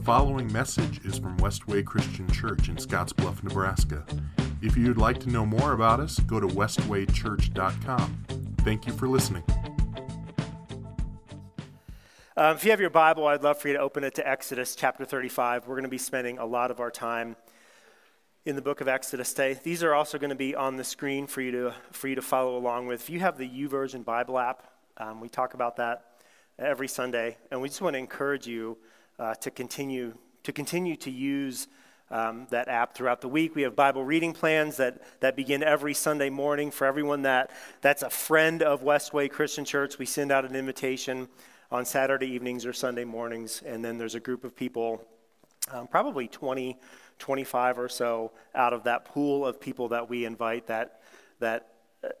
The following message is from Westway Christian Church in Scottsbluff, Nebraska. If you'd like to know more about us, go to westwaychurch.com. Thank you for listening. Um, if you have your Bible, I'd love for you to open it to Exodus chapter 35. We're going to be spending a lot of our time in the book of Exodus today. These are also going to be on the screen for you to, for you to follow along with. If you have the YouVersion Bible app, um, we talk about that every Sunday, and we just want to encourage you uh, to continue to continue to use um, that app throughout the week. We have Bible reading plans that, that begin every Sunday morning for everyone that, that's a friend of Westway Christian Church. We send out an invitation on Saturday evenings or Sunday mornings, and then there's a group of people, um, probably 20, 25 or so, out of that pool of people that we invite that that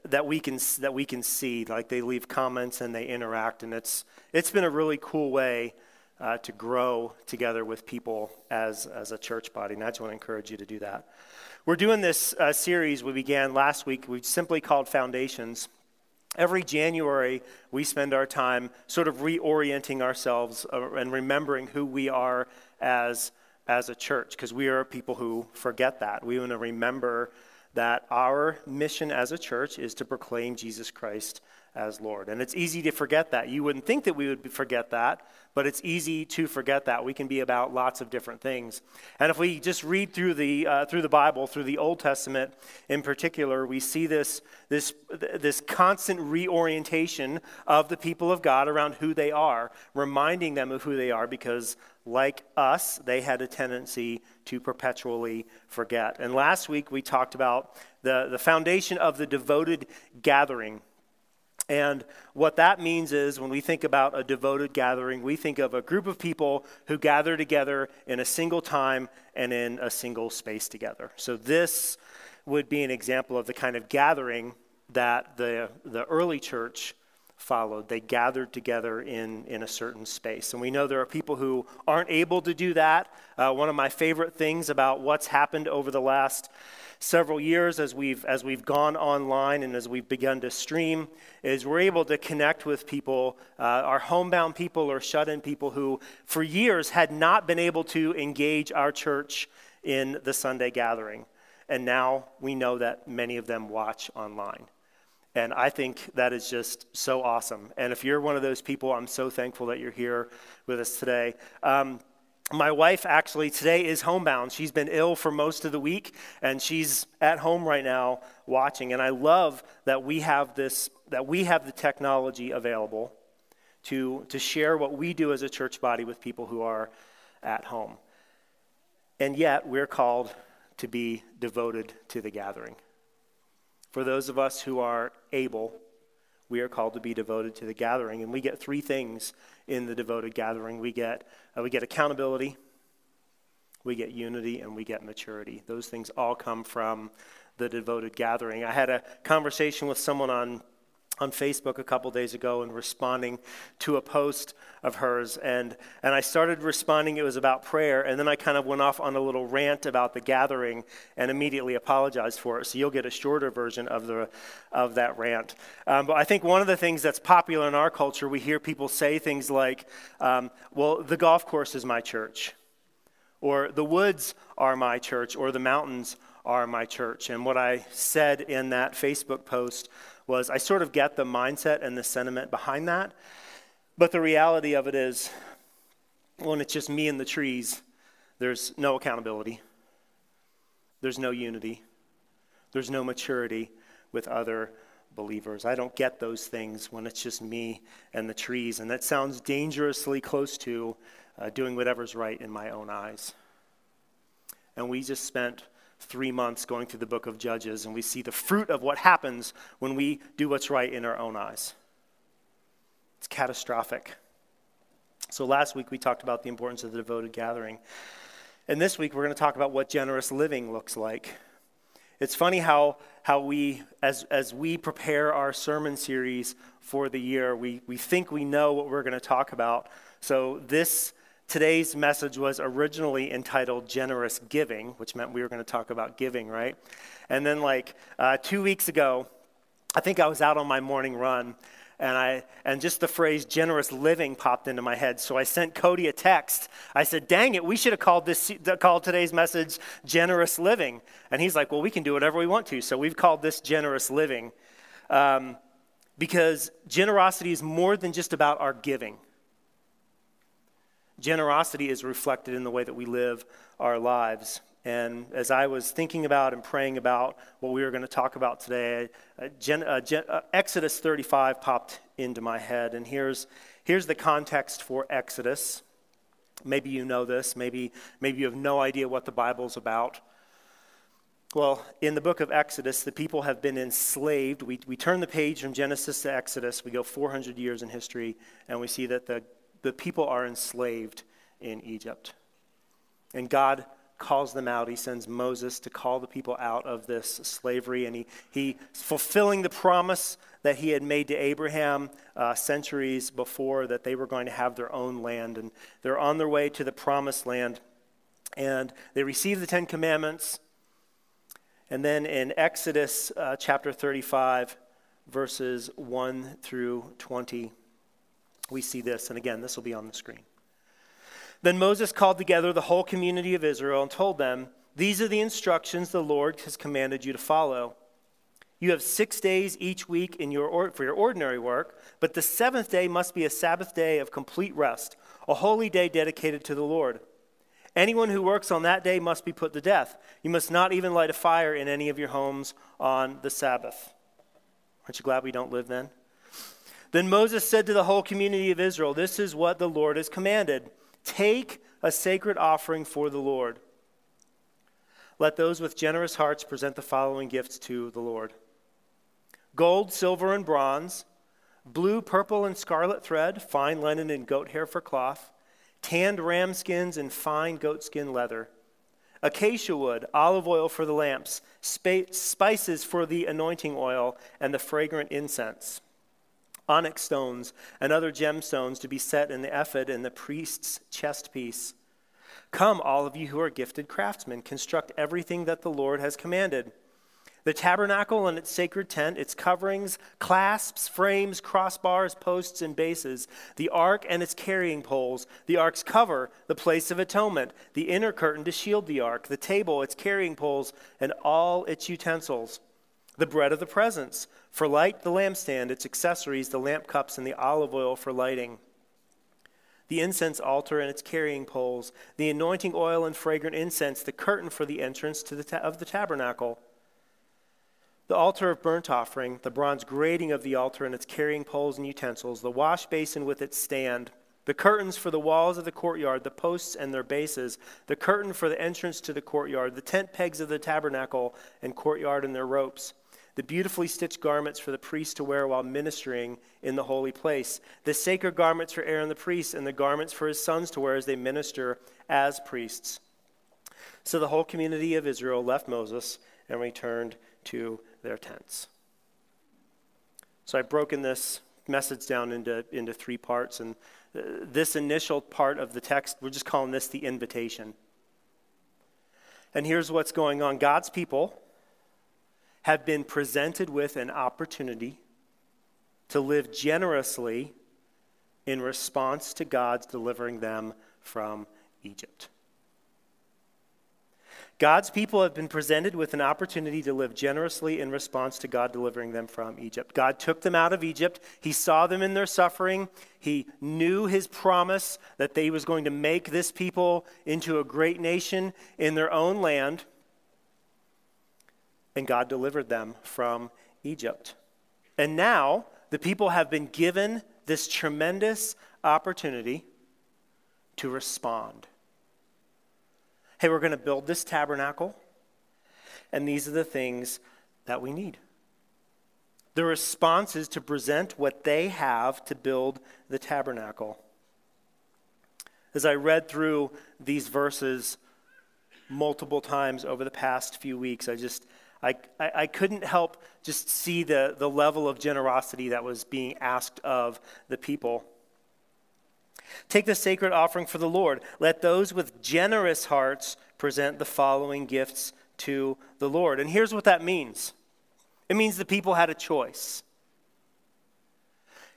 that we can that we can see. Like they leave comments and they interact, and it's it's been a really cool way uh, to grow together with people as, as a church body. And I just want to encourage you to do that. We're doing this uh, series we began last week, we simply called Foundations. Every January, we spend our time sort of reorienting ourselves uh, and remembering who we are as, as a church, because we are people who forget that. We want to remember that our mission as a church is to proclaim Jesus Christ as Lord. And it's easy to forget that. You wouldn't think that we would forget that, but it's easy to forget that. We can be about lots of different things. And if we just read through the, uh, through the Bible, through the Old Testament in particular, we see this, this, this constant reorientation of the people of God around who they are, reminding them of who they are because, like us, they had a tendency to perpetually forget. And last week we talked about the, the foundation of the devoted gathering and what that means is when we think about a devoted gathering, we think of a group of people who gather together in a single time and in a single space together. So this would be an example of the kind of gathering that the, the early church followed. They gathered together in, in a certain space. And we know there are people who aren't able to do that. Uh, one of my favorite things about what's happened over the last several years as we've, as we've gone online and as we've begun to stream is we're able to connect with people, uh, our homebound people or shut in people who for years had not been able to engage our church in the Sunday gathering. And now we know that many of them watch online. And I think that is just so awesome. And if you're one of those people, I'm so thankful that you're here with us today. Um, my wife actually today is homebound. She's been ill for most of the week, and she's at home right now watching. And I love that we have this, that we have the technology available to, to share what we do as a church body with people who are at home. And yet, we're called to be devoted to the gathering. For those of us who are able, we are called to be devoted to the gathering. And we get three things in the devoted gathering we get, uh, we get accountability, we get unity, and we get maturity. Those things all come from the devoted gathering. I had a conversation with someone on on Facebook a couple days ago and responding to a post of hers. And, and I started responding, it was about prayer. And then I kind of went off on a little rant about the gathering and immediately apologized for it. So you'll get a shorter version of, the, of that rant. Um, but I think one of the things that's popular in our culture, we hear people say things like, um, well, the golf course is my church, or the woods are my church, or the mountains are my church. And what I said in that Facebook post was I sort of get the mindset and the sentiment behind that. But the reality of it is, when it's just me and the trees, there's no accountability, there's no unity, there's no maturity with other believers. I don't get those things when it's just me and the trees. And that sounds dangerously close to uh, doing whatever's right in my own eyes. And we just spent three months going through the book of Judges, and we see the fruit of what happens when we do what's right in our own eyes. It's catastrophic. So last week we talked about the importance of the devoted gathering. And this week we're going to talk about what generous living looks like. It's funny how, how we, as, as we prepare our sermon series for the year, we, we think we know what we're going to talk about. So this Today's message was originally entitled Generous Giving, which meant we were going to talk about giving, right? And then, like, uh, two weeks ago, I think I was out on my morning run, and I and just the phrase generous living popped into my head. So I sent Cody a text I said, dang it, we should have called, this, called today's message Generous Living. And he's like, well, we can do whatever we want to. So we've called this Generous Living um, because generosity is more than just about our giving. Generosity is reflected in the way that we live our lives. And as I was thinking about and praying about what we were going to talk about today, uh, Gen, uh, Gen, uh, Exodus 35 popped into my head. And here's, here's the context for Exodus. Maybe you know this, maybe, maybe you have no idea what the Bible's about. Well, in the book of Exodus, the people have been enslaved. We, we turn the page from Genesis to Exodus, we go 400 years in history, and we see that the, the people are enslaved in Egypt. And God calls them out. He sends Moses to call the people out of this slavery, and he, he fulfilling the promise that he had made to Abraham uh, centuries before that they were going to have their own land. And they're on their way to the promised land, and they receive the Ten Commandments. And then in Exodus uh, chapter 35, verses 1 through 20, we see this. And again, this will be on the screen. Then Moses called together the whole community of Israel and told them, These are the instructions the Lord has commanded you to follow. You have six days each week in your for your ordinary work, but the seventh day must be a Sabbath day of complete rest, a holy day dedicated to the Lord. Anyone who works on that day must be put to death. You must not even light a fire in any of your homes on the Sabbath. Aren't you glad we don't live then? Then Moses said to the whole community of Israel, This is what the Lord has commanded. Take a sacred offering for the Lord. Let those with generous hearts present the following gifts to the Lord gold, silver, and bronze, blue, purple, and scarlet thread, fine linen and goat hair for cloth, tanned ram skins and fine goatskin leather, acacia wood, olive oil for the lamps, spices for the anointing oil, and the fragrant incense onyx stones, and other gemstones to be set in the ephod and the priest's chest piece. Come, all of you who are gifted craftsmen, construct everything that the Lord has commanded. The tabernacle and its sacred tent, its coverings, clasps, frames, crossbars, posts, and bases, the ark and its carrying poles, the ark's cover, the place of atonement, the inner curtain to shield the ark, the table, its carrying poles, and all its utensils the bread of the presence, for light the lampstand, its accessories, the lamp cups, and the olive oil for lighting, the incense altar and its carrying poles, the anointing oil and fragrant incense, the curtain for the entrance to the ta- of the tabernacle, the altar of burnt offering, the bronze grating of the altar and its carrying poles and utensils, the wash basin with its stand, the curtains for the walls of the courtyard, the posts and their bases, the curtain for the entrance to the courtyard, the tent pegs of the tabernacle and courtyard and their ropes the beautifully stitched garments for the priest to wear while ministering in the holy place, the sacred garments for Aaron the priest, and the garments for his sons to wear as they minister as priests. So the whole community of Israel left Moses and returned to their tents. So I've broken this message down into, into three parts, and uh, this initial part of the text, we're just calling this the invitation. And here's what's going on God's people have been presented with an opportunity to live generously in response to God's delivering them from Egypt. God's people have been presented with an opportunity to live generously in response to God delivering them from Egypt. God took them out of Egypt. He saw them in their suffering. He knew his promise that he was going to make this people into a great nation in their own land and God delivered them from Egypt. And now the people have been given this tremendous opportunity to respond. Hey, we're going to build this tabernacle, and these are the things that we need. The response is to present what they have to build the tabernacle. As I read through these verses multiple times over the past few weeks, I just I, I, I, couldn't help just see the, the level of generosity that was being asked of the people. Take the sacred offering for the Lord. Let those with generous hearts present the following gifts to the Lord. And here's what that means it means the people had a choice.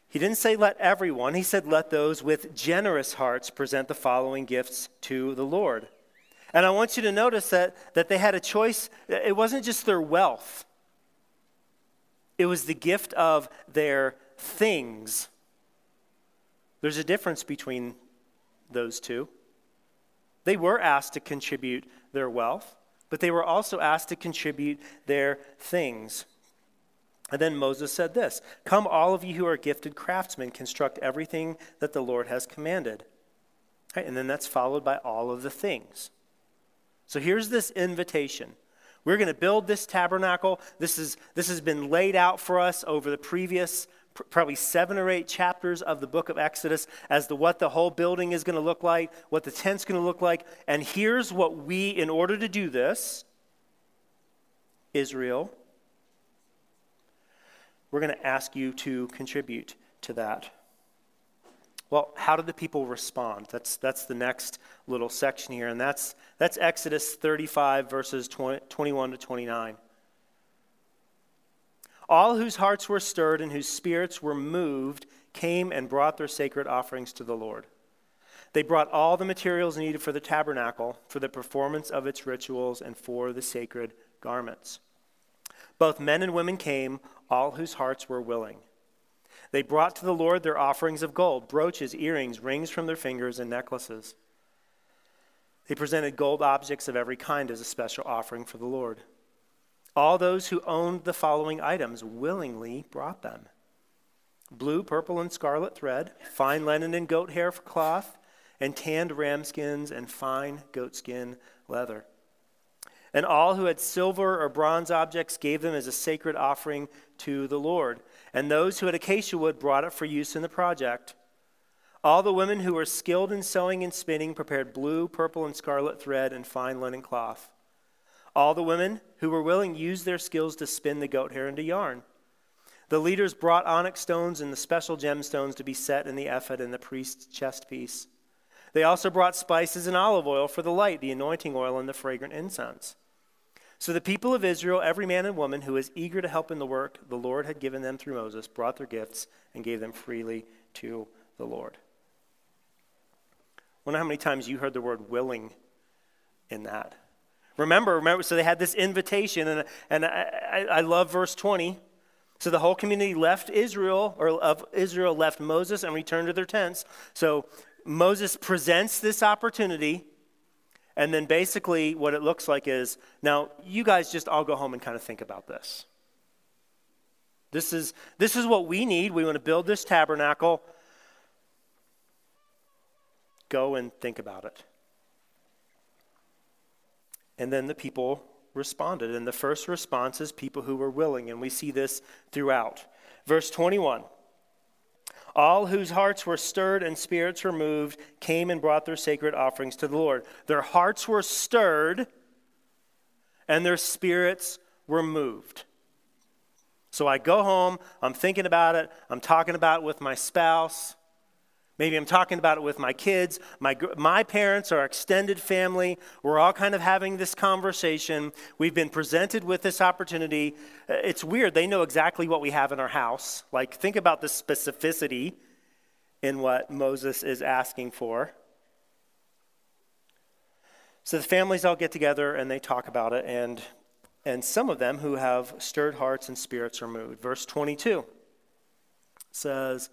He didn't say let everyone, he said let those with generous hearts present the following gifts to the Lord. And I want you to notice that, that they had a choice. It wasn't just their wealth, it was the gift of their things. There's a difference between those two. They were asked to contribute their wealth, but they were also asked to contribute their things. And then Moses said this Come, all of you who are gifted craftsmen, construct everything that the Lord has commanded. Right, and then that's followed by all of the things. So here's this invitation. We're going to build this tabernacle. This, is, this has been laid out for us over the previous probably seven or eight chapters of the book of Exodus as to what the whole building is going to look like, what the tent's going to look like. And here's what we, in order to do this, Israel, we're going to ask you to contribute to that. Well, how did the people respond? That's, that's the next little section here, and that's, that's Exodus 35, verses 20, 21 to 29. All whose hearts were stirred and whose spirits were moved came and brought their sacred offerings to the Lord. They brought all the materials needed for the tabernacle, for the performance of its rituals, and for the sacred garments. Both men and women came, all whose hearts were willing. They brought to the Lord their offerings of gold, brooches, earrings, rings from their fingers, and necklaces. They presented gold objects of every kind as a special offering for the Lord. All those who owned the following items willingly brought them blue, purple, and scarlet thread, fine linen and goat hair for cloth, and tanned ram skins and fine goatskin leather. And all who had silver or bronze objects gave them as a sacred offering to the Lord and those who had acacia wood brought it for use in the project. All the women who were skilled in sewing and spinning prepared blue, purple, and scarlet thread and fine linen cloth. All the women who were willing used their skills to spin the goat hair into yarn. The leaders brought onyx stones and the special gemstones to be set in the ephod and the priest's chest piece. They also brought spices and olive oil for the light, the anointing oil, and the fragrant incense. So the people of Israel, every man and woman who was eager to help in the work the Lord had given them through Moses, brought their gifts and gave them freely to the Lord. I wonder how many times you heard the word willing in that. Remember, remember, so they had this invitation, and, and I, I, I love verse 20. So the whole community left Israel, or of Israel left Moses and returned to their tents. So Moses presents this opportunity and then basically, what it looks like is now, you guys just all go home and kind of think about this. This is, this is what we need. We want to build this tabernacle. Go and think about it. And then the people responded. And the first response is people who were willing. And we see this throughout. Verse 21 all whose hearts were stirred and spirits were moved came and brought their sacred offerings to the Lord. Their hearts were stirred and their spirits were moved. So I go home, I'm thinking about it, I'm talking about it with my spouse. Maybe I'm talking about it with my kids, my, my parents, our extended family. We're all kind of having this conversation. We've been presented with this opportunity. Uh, it's weird. They know exactly what we have in our house. Like, think about the specificity in what Moses is asking for. So the families all get together and they talk about it, and, and some of them who have stirred hearts and spirits are moved. Verse 22 says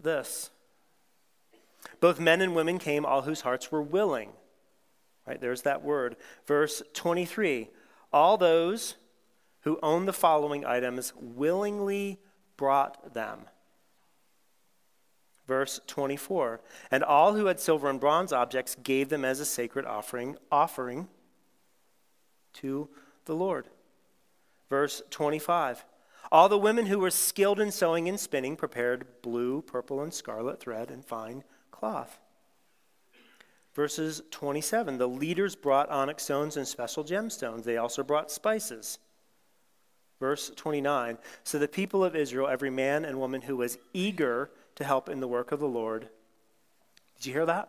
this. Both men and women came, all whose hearts were willing. Right, there's that word. Verse 23 All those who own the following items willingly brought them. Verse 24 And all who had silver and bronze objects gave them as a sacred offering, offering to the Lord. Verse 25 All the women who were skilled in sewing and spinning prepared blue, purple, and scarlet thread and fine cloth. Verses 27 The leaders brought onyx stones and special gemstones. They also brought spices. Verse 29 So the people of Israel, every man and woman who was eager to help in the work of the Lord. Did you hear that?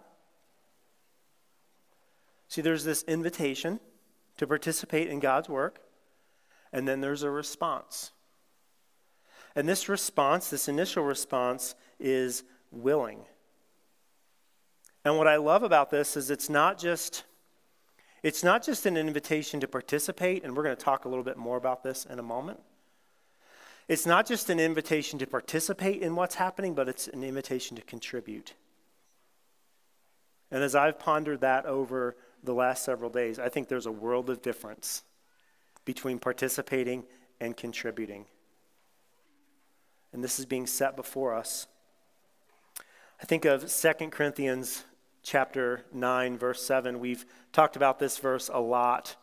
See, there's this invitation to participate in God's work, and then there's a response. And this response, this initial response, is willing. And what I love about this is it's not just it's not just an invitation to participate, and we're going to talk a little bit more about this in a moment. It's not just an invitation to participate in what's happening, but it's an invitation to contribute. And as I've pondered that over the last several days, I think there's a world of difference between participating and contributing. And this is being set before us. I think of 2 Corinthians chapter 9 verse 7. We've talked about this verse a lot.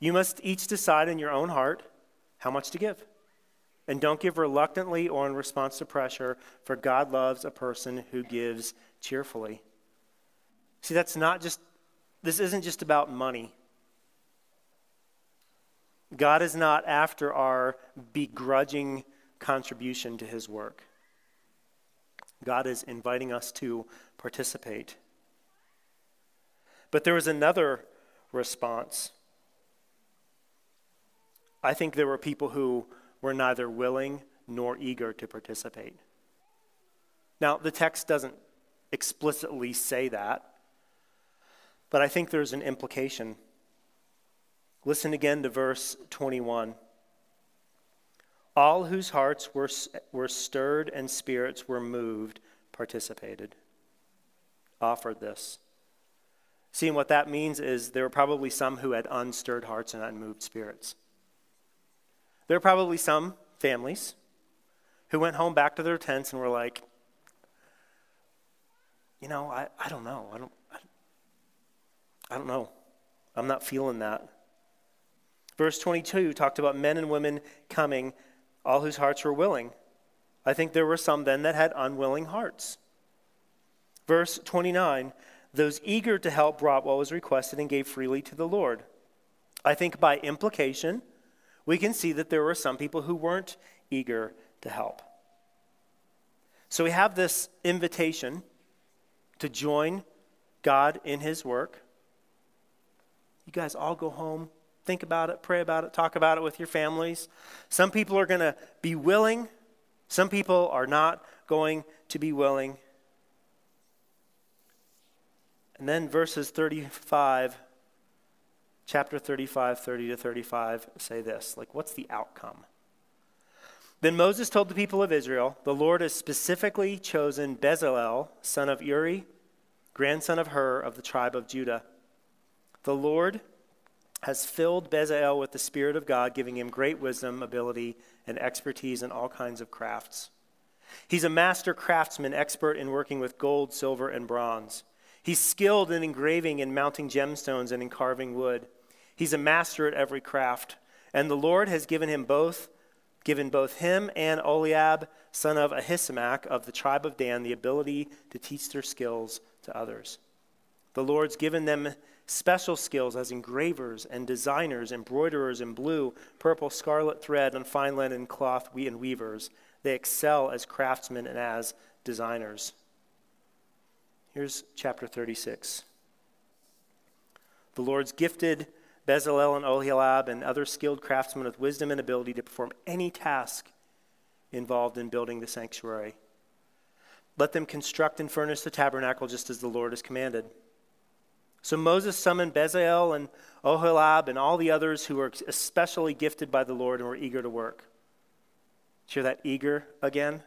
You must each decide in your own heart how much to give. And don't give reluctantly or in response to pressure, for God loves a person who gives cheerfully. See, that's not just, this isn't just about money. God is not after our begrudging contribution to his work. God is inviting us to participate. But there was another response. I think there were people who were neither willing nor eager to participate. Now, the text doesn't explicitly say that, but I think there's an implication. Listen again to verse 21. All whose hearts were, were stirred and spirits were moved participated, offered this. Seeing what that means is there were probably some who had unstirred hearts and unmoved spirits. There are probably some families who went home back to their tents and were like, you know, I, I don't know. I don't, I, I don't know. I'm not feeling that. Verse 22 talked about men and women coming, all whose hearts were willing. I think there were some then that had unwilling hearts. Verse 29 those eager to help brought what was requested and gave freely to the Lord. I think by implication, we can see that there were some people who weren't eager to help. So we have this invitation to join God in His work. You guys all go home, think about it, pray about it, talk about it with your families. Some people are going to be willing, some people are not going to be willing. And then verses 35, chapter 35, 30 to 35 say this like, what's the outcome? Then Moses told the people of Israel, The Lord has specifically chosen Bezalel, son of Uri, grandson of Hur of the tribe of Judah. The Lord has filled Bezalel with the Spirit of God, giving him great wisdom, ability, and expertise in all kinds of crafts. He's a master craftsman, expert in working with gold, silver, and bronze. He's skilled in engraving and mounting gemstones and in carving wood. He's a master at every craft. And the Lord has given him both, given both him and Oholiab, son of Ahisamach of the tribe of Dan, the ability to teach their skills to others. The Lord's given them special skills as engravers and designers, embroiderers in blue, purple, scarlet thread, and fine linen cloth and weavers. They excel as craftsmen and as designers. Here's chapter 36. The Lord's gifted Bezalel and Oholiab and other skilled craftsmen with wisdom and ability to perform any task involved in building the sanctuary. Let them construct and furnish the tabernacle just as the Lord has commanded. So Moses summoned Bezalel and Oholiab and all the others who were especially gifted by the Lord and were eager to work. Hear that eager again?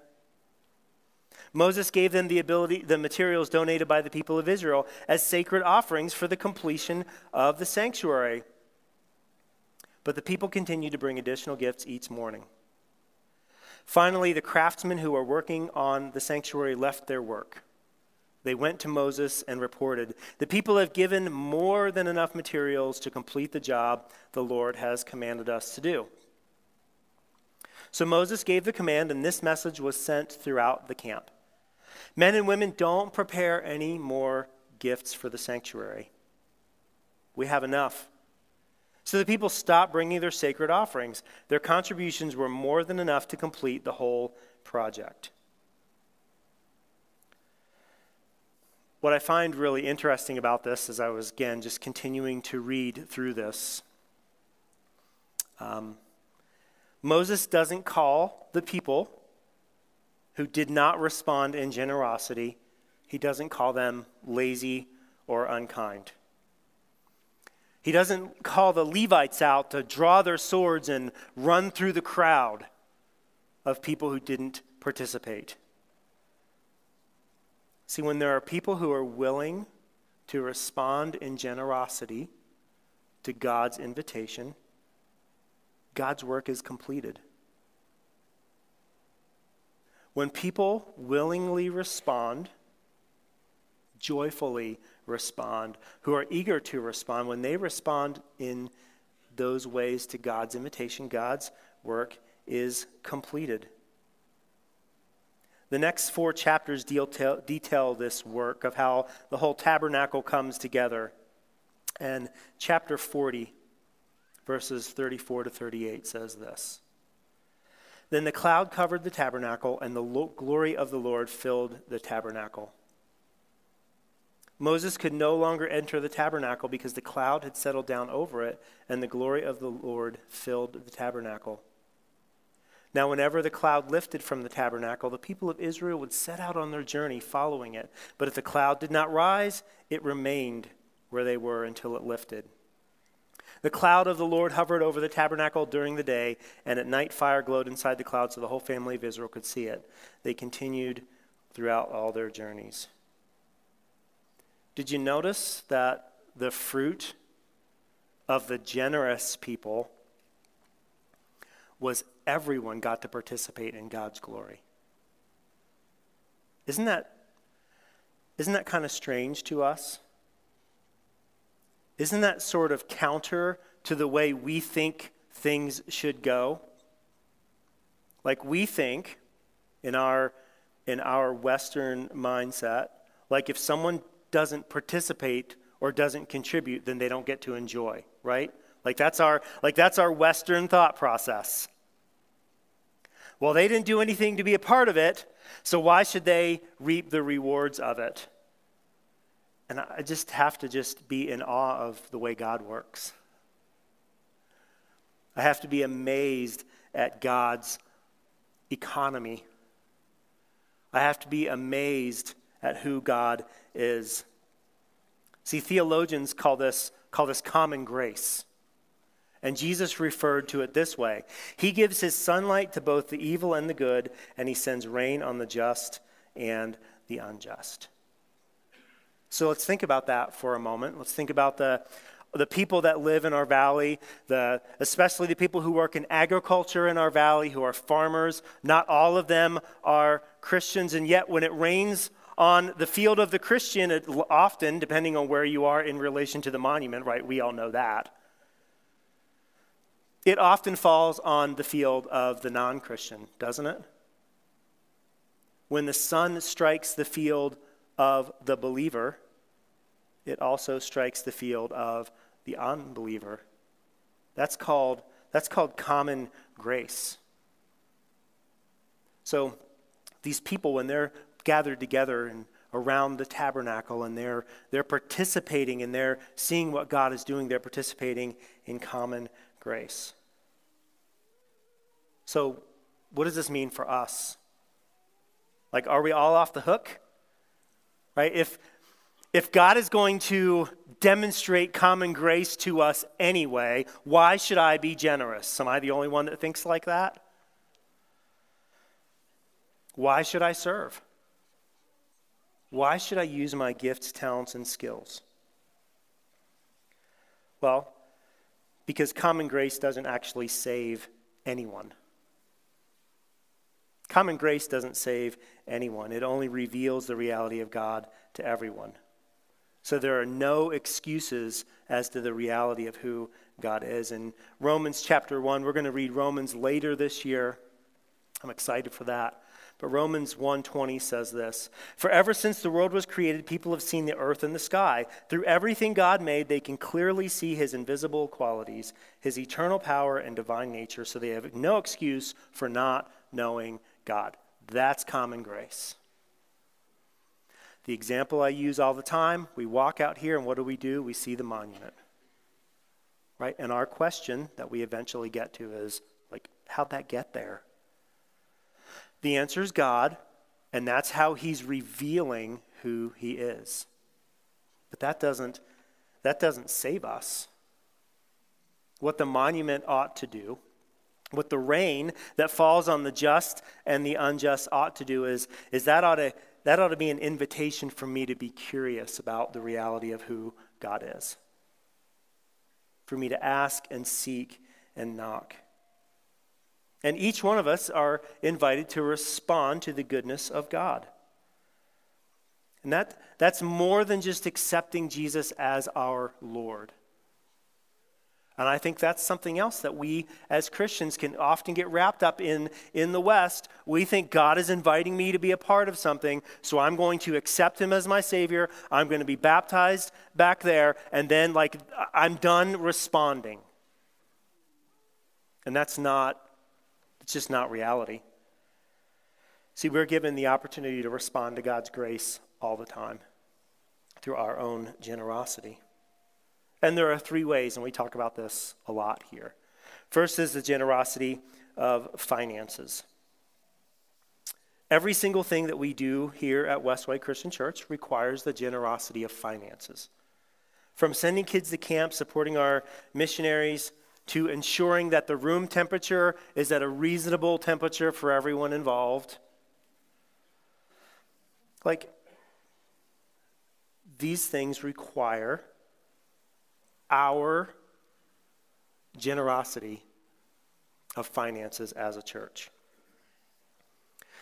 Moses gave them the ability, the materials donated by the people of Israel as sacred offerings for the completion of the sanctuary. But the people continued to bring additional gifts each morning. Finally, the craftsmen who were working on the sanctuary left their work. They went to Moses and reported, The people have given more than enough materials to complete the job the Lord has commanded us to do. So Moses gave the command, and this message was sent throughout the camp Men and women, don't prepare any more gifts for the sanctuary. We have enough. So the people stopped bringing their sacred offerings. Their contributions were more than enough to complete the whole project. What I find really interesting about this, as I was again just continuing to read through this, um, Moses doesn't call the people who did not respond in generosity, he doesn't call them lazy or unkind. He doesn't call the Levites out to draw their swords and run through the crowd of people who didn't participate. See, when there are people who are willing to respond in generosity to God's invitation, God's work is completed. When people willingly respond, joyfully respond, who are eager to respond, when they respond in those ways to God's invitation, God's work is completed. The next four chapters detail, detail this work of how the whole tabernacle comes together. And chapter 40, verses 34 to 38 says this Then the cloud covered the tabernacle, and the lo- glory of the Lord filled the tabernacle. Moses could no longer enter the tabernacle because the cloud had settled down over it, and the glory of the Lord filled the tabernacle. Now, whenever the cloud lifted from the tabernacle, the people of Israel would set out on their journey following it. But if the cloud did not rise, it remained where they were until it lifted. The cloud of the Lord hovered over the tabernacle during the day, and at night fire glowed inside the cloud so the whole family of Israel could see it. They continued throughout all their journeys. Did you notice that the fruit of the generous people was everyone got to participate in God's glory. Isn't that, isn't that kind of strange to us? Isn't that sort of counter to the way we think things should go? Like we think in our in our western mindset, like if someone doesn't participate or doesn't contribute, then they don't get to enjoy, right? Like that's our like that's our western thought process. Well, they didn't do anything to be a part of it, so why should they reap the rewards of it? And I just have to just be in awe of the way God works. I have to be amazed at God's economy. I have to be amazed at who God is. See, theologians call this, call this common grace. And Jesus referred to it this way He gives his sunlight to both the evil and the good, and he sends rain on the just and the unjust. So let's think about that for a moment. Let's think about the, the people that live in our valley, the, especially the people who work in agriculture in our valley, who are farmers. Not all of them are Christians, and yet when it rains on the field of the Christian, it often, depending on where you are in relation to the monument, right, we all know that it often falls on the field of the non Christian, doesn't it? When the sun strikes the field of the believer, it also strikes the field of the unbeliever. That's called, that's called common grace. So these people, when they're gathered together and around the tabernacle and they're, they're participating and they're seeing what God is doing, they're participating in common grace. So, what does this mean for us? Like, are we all off the hook? Right? If, if God is going to demonstrate common grace to us anyway, why should I be generous? Am I the only one that thinks like that? Why should I serve? Why should I use my gifts, talents, and skills? Well, because common grace doesn't actually save anyone. Common grace doesn't save anyone, it only reveals the reality of God to everyone. So there are no excuses as to the reality of who God is. In Romans chapter 1, we're going to read Romans later this year. I'm excited for that. But Romans 1:20 says this, "For ever since the world was created, people have seen the earth and the sky. Through everything God made, they can clearly see his invisible qualities, his eternal power and divine nature, so they have no excuse for not knowing God. That's common grace. The example I use all the time we walk out here, and what do we do? We see the monument. Right? And our question that we eventually get to is, like, how'd that get there? The answer is God, and that's how he's revealing who he is. But that doesn't, that doesn't save us. What the monument ought to do, what the rain that falls on the just and the unjust ought to do is, is that, ought to, that ought to be an invitation for me to be curious about the reality of who God is. For me to ask and seek and knock. And each one of us are invited to respond to the goodness of God. And that, that's more than just accepting Jesus as our Lord. And I think that's something else that we as Christians can often get wrapped up in in the West. We think God is inviting me to be a part of something, so I'm going to accept him as my savior. I'm going to be baptized back there and then like I'm done responding. And that's not it's just not reality. See, we're given the opportunity to respond to God's grace all the time through our own generosity. And there are three ways, and we talk about this a lot here. First is the generosity of finances. Every single thing that we do here at Westway Christian Church requires the generosity of finances. From sending kids to camp, supporting our missionaries, to ensuring that the room temperature is at a reasonable temperature for everyone involved. Like, these things require our generosity of finances as a church.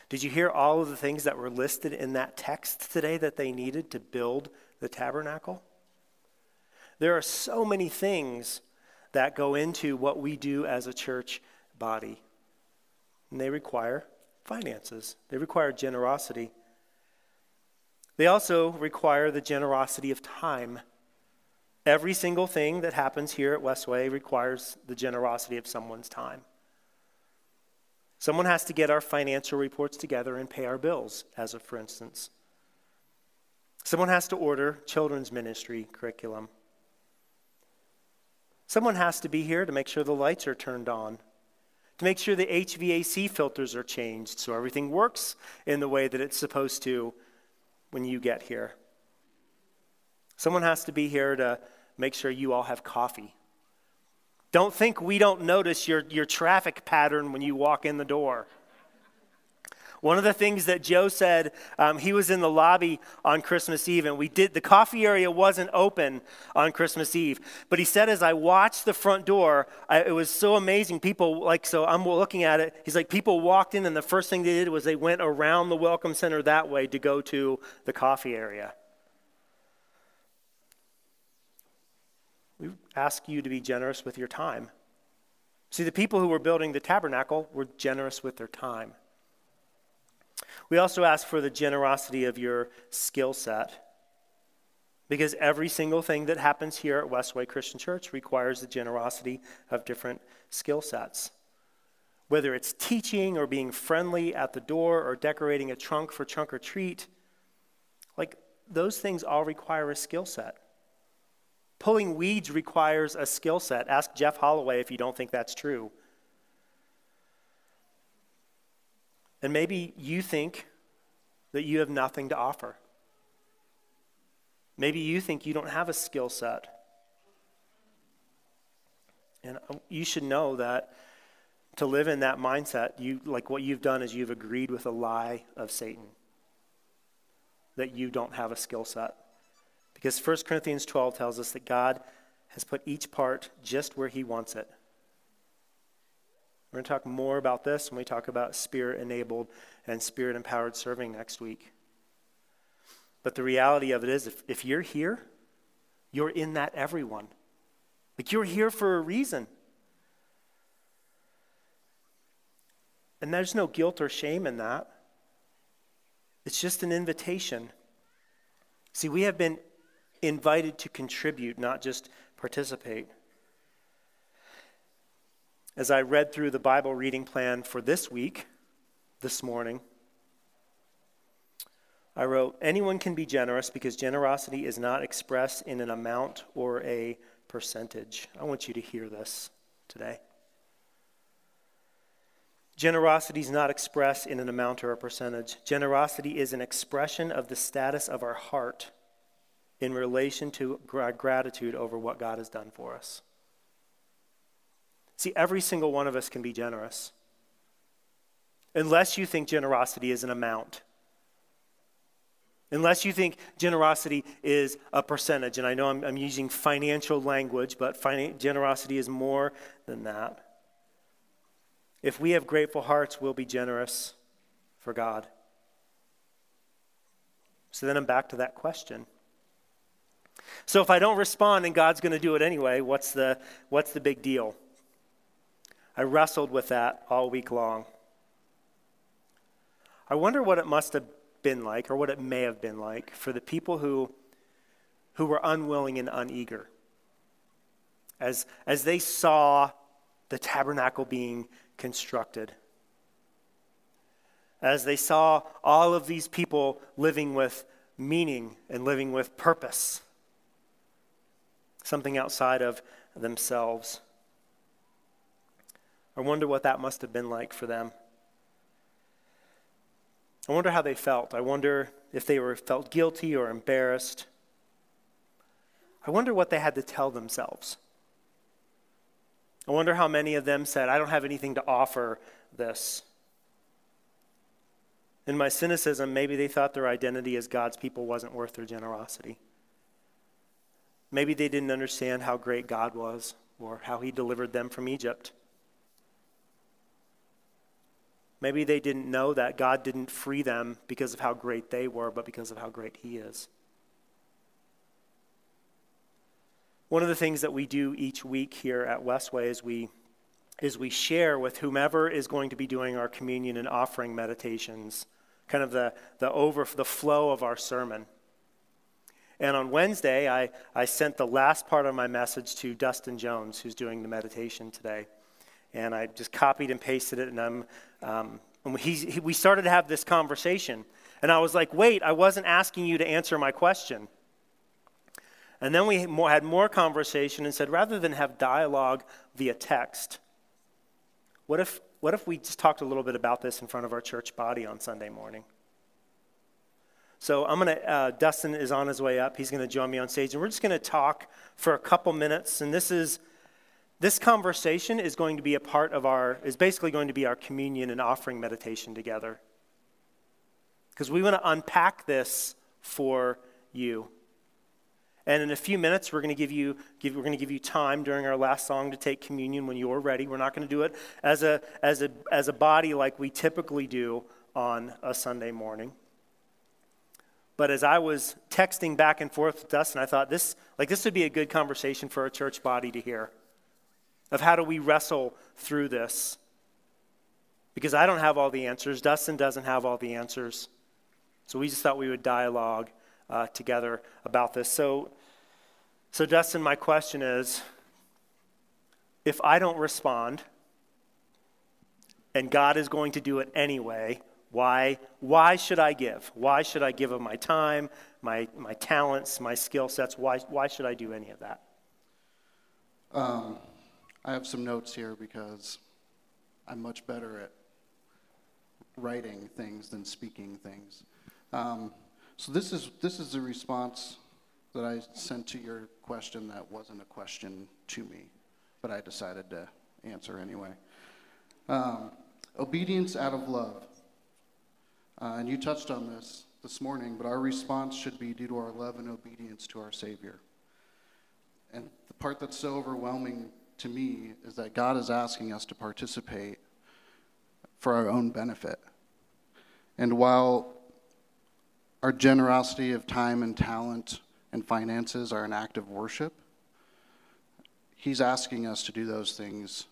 Did you hear all of the things that were listed in that text today that they needed to build the tabernacle? There are so many things that go into what we do as a church body. And they require finances, they require generosity. They also require the generosity of time. Every single thing that happens here at Westway requires the generosity of someone's time. Someone has to get our financial reports together and pay our bills, as a for instance. Someone has to order children's ministry curriculum. Someone has to be here to make sure the lights are turned on, to make sure the HVAC filters are changed so everything works in the way that it's supposed to when you get here. Someone has to be here to make sure you all have coffee. Don't think we don't notice your, your traffic pattern when you walk in the door. One of the things that Joe said, um, he was in the lobby on Christmas Eve, and we did, the coffee area wasn't open on Christmas Eve. But he said, as I watched the front door, I, it was so amazing. People, like, so I'm looking at it. He's like, people walked in, and the first thing they did was they went around the Welcome Center that way to go to the coffee area. We ask you to be generous with your time. See, the people who were building the tabernacle were generous with their time. We also ask for the generosity of your skill set. Because every single thing that happens here at Westway Christian Church requires the generosity of different skill sets. Whether it's teaching or being friendly at the door or decorating a trunk for trunk or treat, like those things all require a skill set. Pulling weeds requires a skill set. Ask Jeff Holloway if you don't think that's true. And maybe you think that you have nothing to offer. Maybe you think you don't have a skill set. And uh, you should know that to live in that mindset, you like what you've done is you've agreed with a lie of Satan that you don't have a skill set. Because 1 Corinthians 12 tells us that God has put each part just where he wants it. We're going to talk more about this when we talk about spirit enabled and spirit empowered serving next week. But the reality of it is, if, if you're here, you're in that everyone. Like you're here for a reason. And there's no guilt or shame in that. It's just an invitation. See, we have been invited to contribute, not just participate. As I read through the Bible reading plan for this week, this morning, I wrote, Anyone can be generous because generosity is not expressed in an amount or a percentage. I want you to hear this today. Generosity is not expressed in an amount or a percentage. Generosity is an expression of the status of our heart in relation to gratitude over what God has done for us. See, every single one of us can be generous. Unless you think generosity is an amount. Unless you think generosity is a percentage. And I know I'm, I'm using financial language, but finan- generosity is more than that. If we have grateful hearts, we'll be generous for God. So then I'm back to that question. So if I don't respond and God's going to do it anyway, what's the, what's the big deal? I wrestled with that all week long. I wonder what it must have been like, or what it may have been like, for the people who, who were unwilling and uneager. As, as they saw the tabernacle being constructed, as they saw all of these people living with meaning and living with purpose, something outside of themselves. I wonder what that must have been like for them. I wonder how they felt. I wonder if they were felt guilty or embarrassed. I wonder what they had to tell themselves. I wonder how many of them said, I don't have anything to offer this. In my cynicism, maybe they thought their identity as God's people wasn't worth their generosity. Maybe they didn't understand how great God was or how He delivered them from Egypt. Maybe they didn't know that God didn't free them because of how great they were, but because of how great He is. One of the things that we do each week here at Westway is we, is we share with whomever is going to be doing our communion and offering meditations, kind of the, the over the flow of our sermon. And on Wednesday, I, I sent the last part of my message to Dustin Jones, who's doing the meditation today. And I just copied and pasted it, and I'm um, and he, he, we started to have this conversation. And I was like, wait, I wasn't asking you to answer my question. And then we had more conversation and said, rather than have dialogue via text, what if, what if we just talked a little bit about this in front of our church body on Sunday morning? So I'm going to, uh, Dustin is on his way up. He's going to join me on stage, and we're just going to talk for a couple minutes. And this is this conversation is going to be a part of our, is basically going to be our communion and offering meditation together. Because we want to unpack this for you. And in a few minutes, we're going to give you, give, we're going to give you time during our last song to take communion when you're ready. We're not going to do it as a, as, a, as a body like we typically do on a Sunday morning. But as I was texting back and forth with Dustin, I thought this, like this would be a good conversation for a church body to hear of how do we wrestle through this. Because I don't have all the answers. Dustin doesn't have all the answers. So we just thought we would dialogue uh, together about this. So, so, Dustin, my question is if I don't respond and God is going to do it anyway, why, why should I give? Why should I give of my time, my, my talents, my skill sets? Why, why should I do any of that? Um, I have some notes here because I'm much better at writing things than speaking things. Um, so this is this is the response that I sent to your question that wasn't a question to me, but I decided to answer anyway. Um, obedience out of love. Uh, and you touched on this this morning, but our response should be due to our love and obedience to our Savior. And the part that's so overwhelming to me is that God is asking us to participate for our own benefit. And while our generosity of time and talent and finances are an act of worship, He's asking us to do those things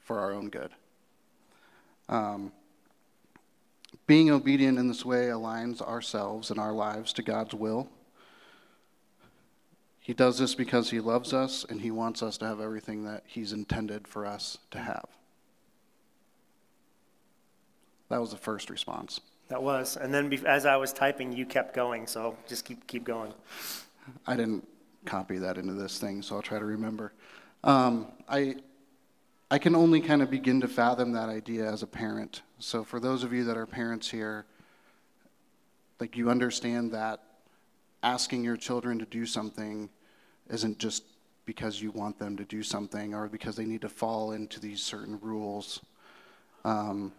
for our own good. Um, being obedient in this way aligns ourselves and our lives to God's will he does this because he loves us and he wants us to have everything that he's intended for us to have. That was the first response. That was. And then as I was typing, you kept going, so just keep, keep going. I didn't copy that into this thing, so I'll try to remember. Um, I, I can only kind of begin to fathom that idea as a parent. So, for those of you that are parents here, like you understand that asking your children to do something isn't just because you want them to do something or because they need to fall into these certain rules. Um,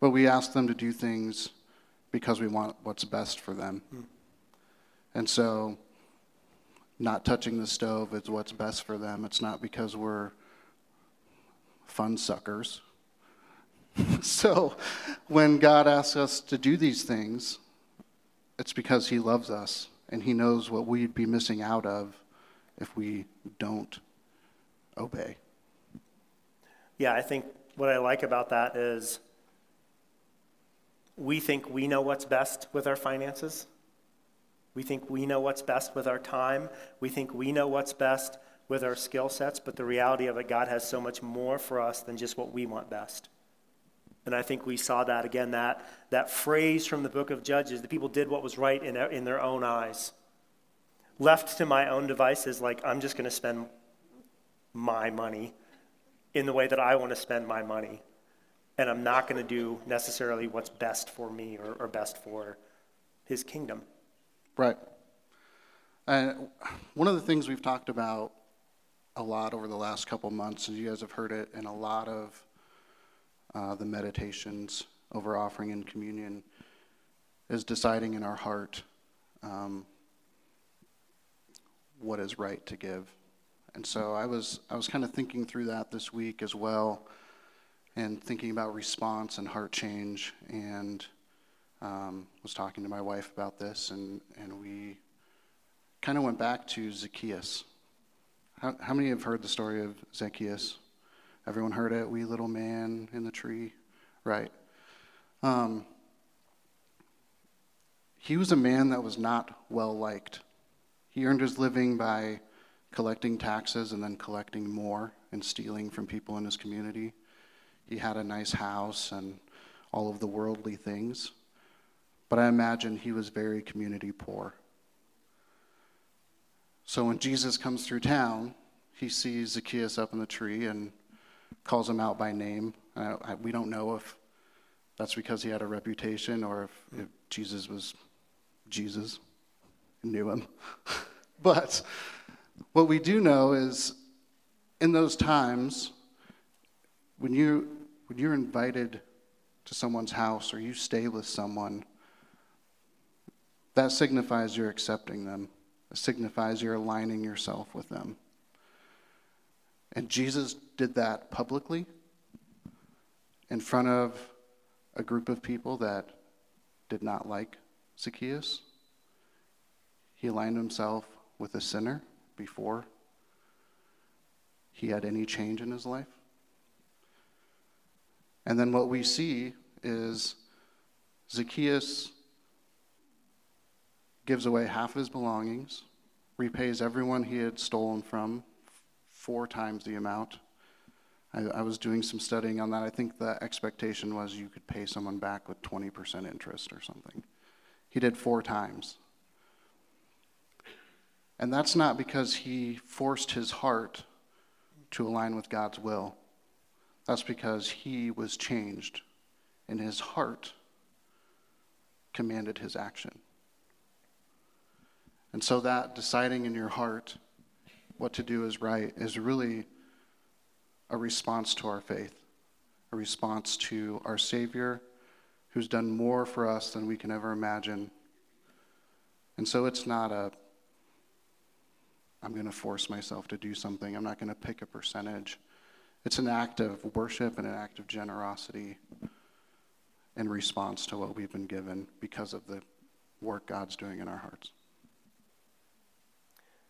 but we ask them to do things because we want what's best for them. Mm. And so, not touching the stove is what's best for them. It's not because we're fun suckers. so, when God asks us to do these things, it's because He loves us and He knows what we'd be missing out of if we don't obey. Yeah, I think what I like about that is we think we know what's best with our finances. We think we know what's best with our time. We think we know what's best with our skill sets, but the reality of it, God has so much more for us than just what we want best. And I think we saw that again, that, that phrase from the book of Judges the people did what was right in, in their own eyes. Left to my own devices, like, I'm just going to spend my money in the way that I want to spend my money. And I'm not going to do necessarily what's best for me or, or best for his kingdom. Right. And one of the things we've talked about a lot over the last couple months, and you guys have heard it in a lot of uh, the meditations over offering and communion, is deciding in our heart um, what is right to give. And so I was I was kind of thinking through that this week as well, and thinking about response and heart change, and um, was talking to my wife about this, and and we kind of went back to Zacchaeus. How, how many have heard the story of Zacchaeus? Everyone heard it, wee little man in the tree, right? Um, he was a man that was not well liked. He earned his living by collecting taxes and then collecting more and stealing from people in his community. He had a nice house and all of the worldly things. But I imagine he was very community poor. So when Jesus comes through town, he sees Zacchaeus up in the tree and calls him out by name. Uh, I, we don't know if that's because he had a reputation or if, if Jesus was Jesus and knew him. but what we do know is in those times, when, you, when you're invited to someone's house or you stay with someone, that signifies you're accepting them. Signifies you're aligning yourself with them. And Jesus did that publicly in front of a group of people that did not like Zacchaeus. He aligned himself with a sinner before he had any change in his life. And then what we see is Zacchaeus gives away half of his belongings, repays everyone he had stolen from four times the amount. I, I, was doing some studying on that. I think the expectation was you could pay someone back with 20% interest or something. He did four times. And that's not because he forced his heart to align with God's will. That's because he was changed and his heart commanded his action. And so that deciding in your heart what to do is right is really a response to our faith, a response to our Savior who's done more for us than we can ever imagine. And so it's not a, I'm going to force myself to do something, I'm not going to pick a percentage. It's an act of worship and an act of generosity in response to what we've been given because of the work God's doing in our hearts.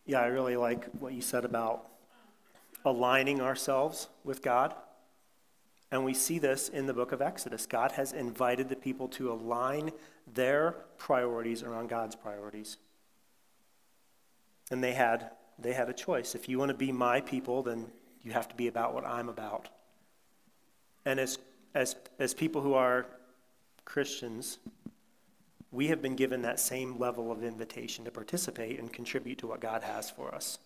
Yeah, I really like what you said about aligning ourselves with God. And we see this in the book of Exodus. God has invited the people to align their priorities around God's priorities. And they had, they had a choice. If you want to be my people, then you have to be about what I'm about. And as, as, as people who are Christians, we have been given that same level of invitation to participate and contribute to what God has for us.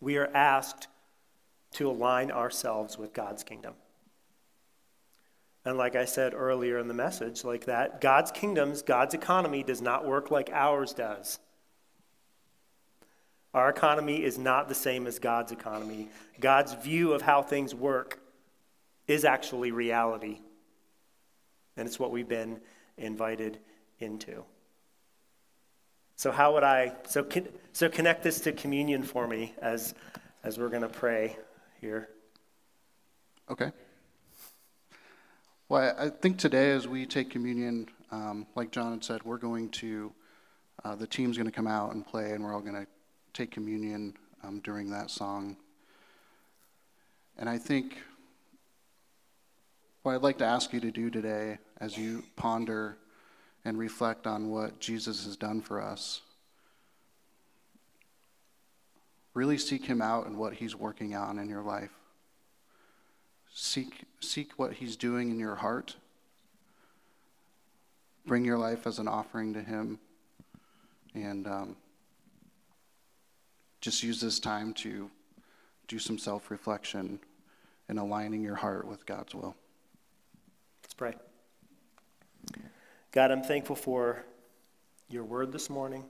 We are asked to align ourselves with God's kingdom. And like I said earlier in the message, like that, God's kingdoms, God's economy does not work like ours does. Our economy is not the same as God's economy. God's view of how things work is actually reality. And it's what we've been invited into. So how would I so so connect this to communion for me as as we're going to pray here. Okay. Well, I think today as we take communion, um, like John had said, we're going to uh, the team's going to come out and play, and we're all going to take communion um, during that song. And I think what I'd like to ask you to do today, as you ponder and reflect on what Jesus has done for us, really seek Him out and what He's working on in your life. Seek, seek what He's doing in your heart. Bring your life as an offering to Him. And um, just use this time to do some self reflection and aligning your heart with God's will. Pray. God, I'm thankful for your word this morning.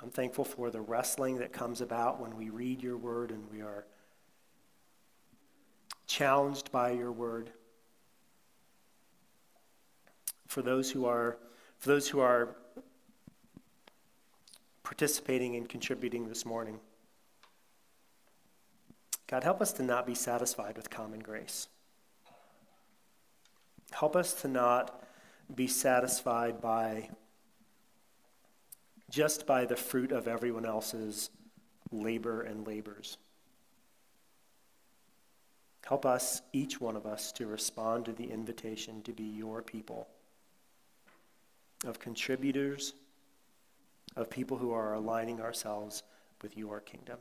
I'm thankful for the wrestling that comes about when we read your word and we are challenged by your word. For those who are for those who are participating and contributing this morning. God, help us to not be satisfied with common grace. Help us to not be satisfied by just by the fruit of everyone else's labor and labors. Help us, each one of us, to respond to the invitation to be your people, of contributors, of people who are aligning ourselves with your kingdom.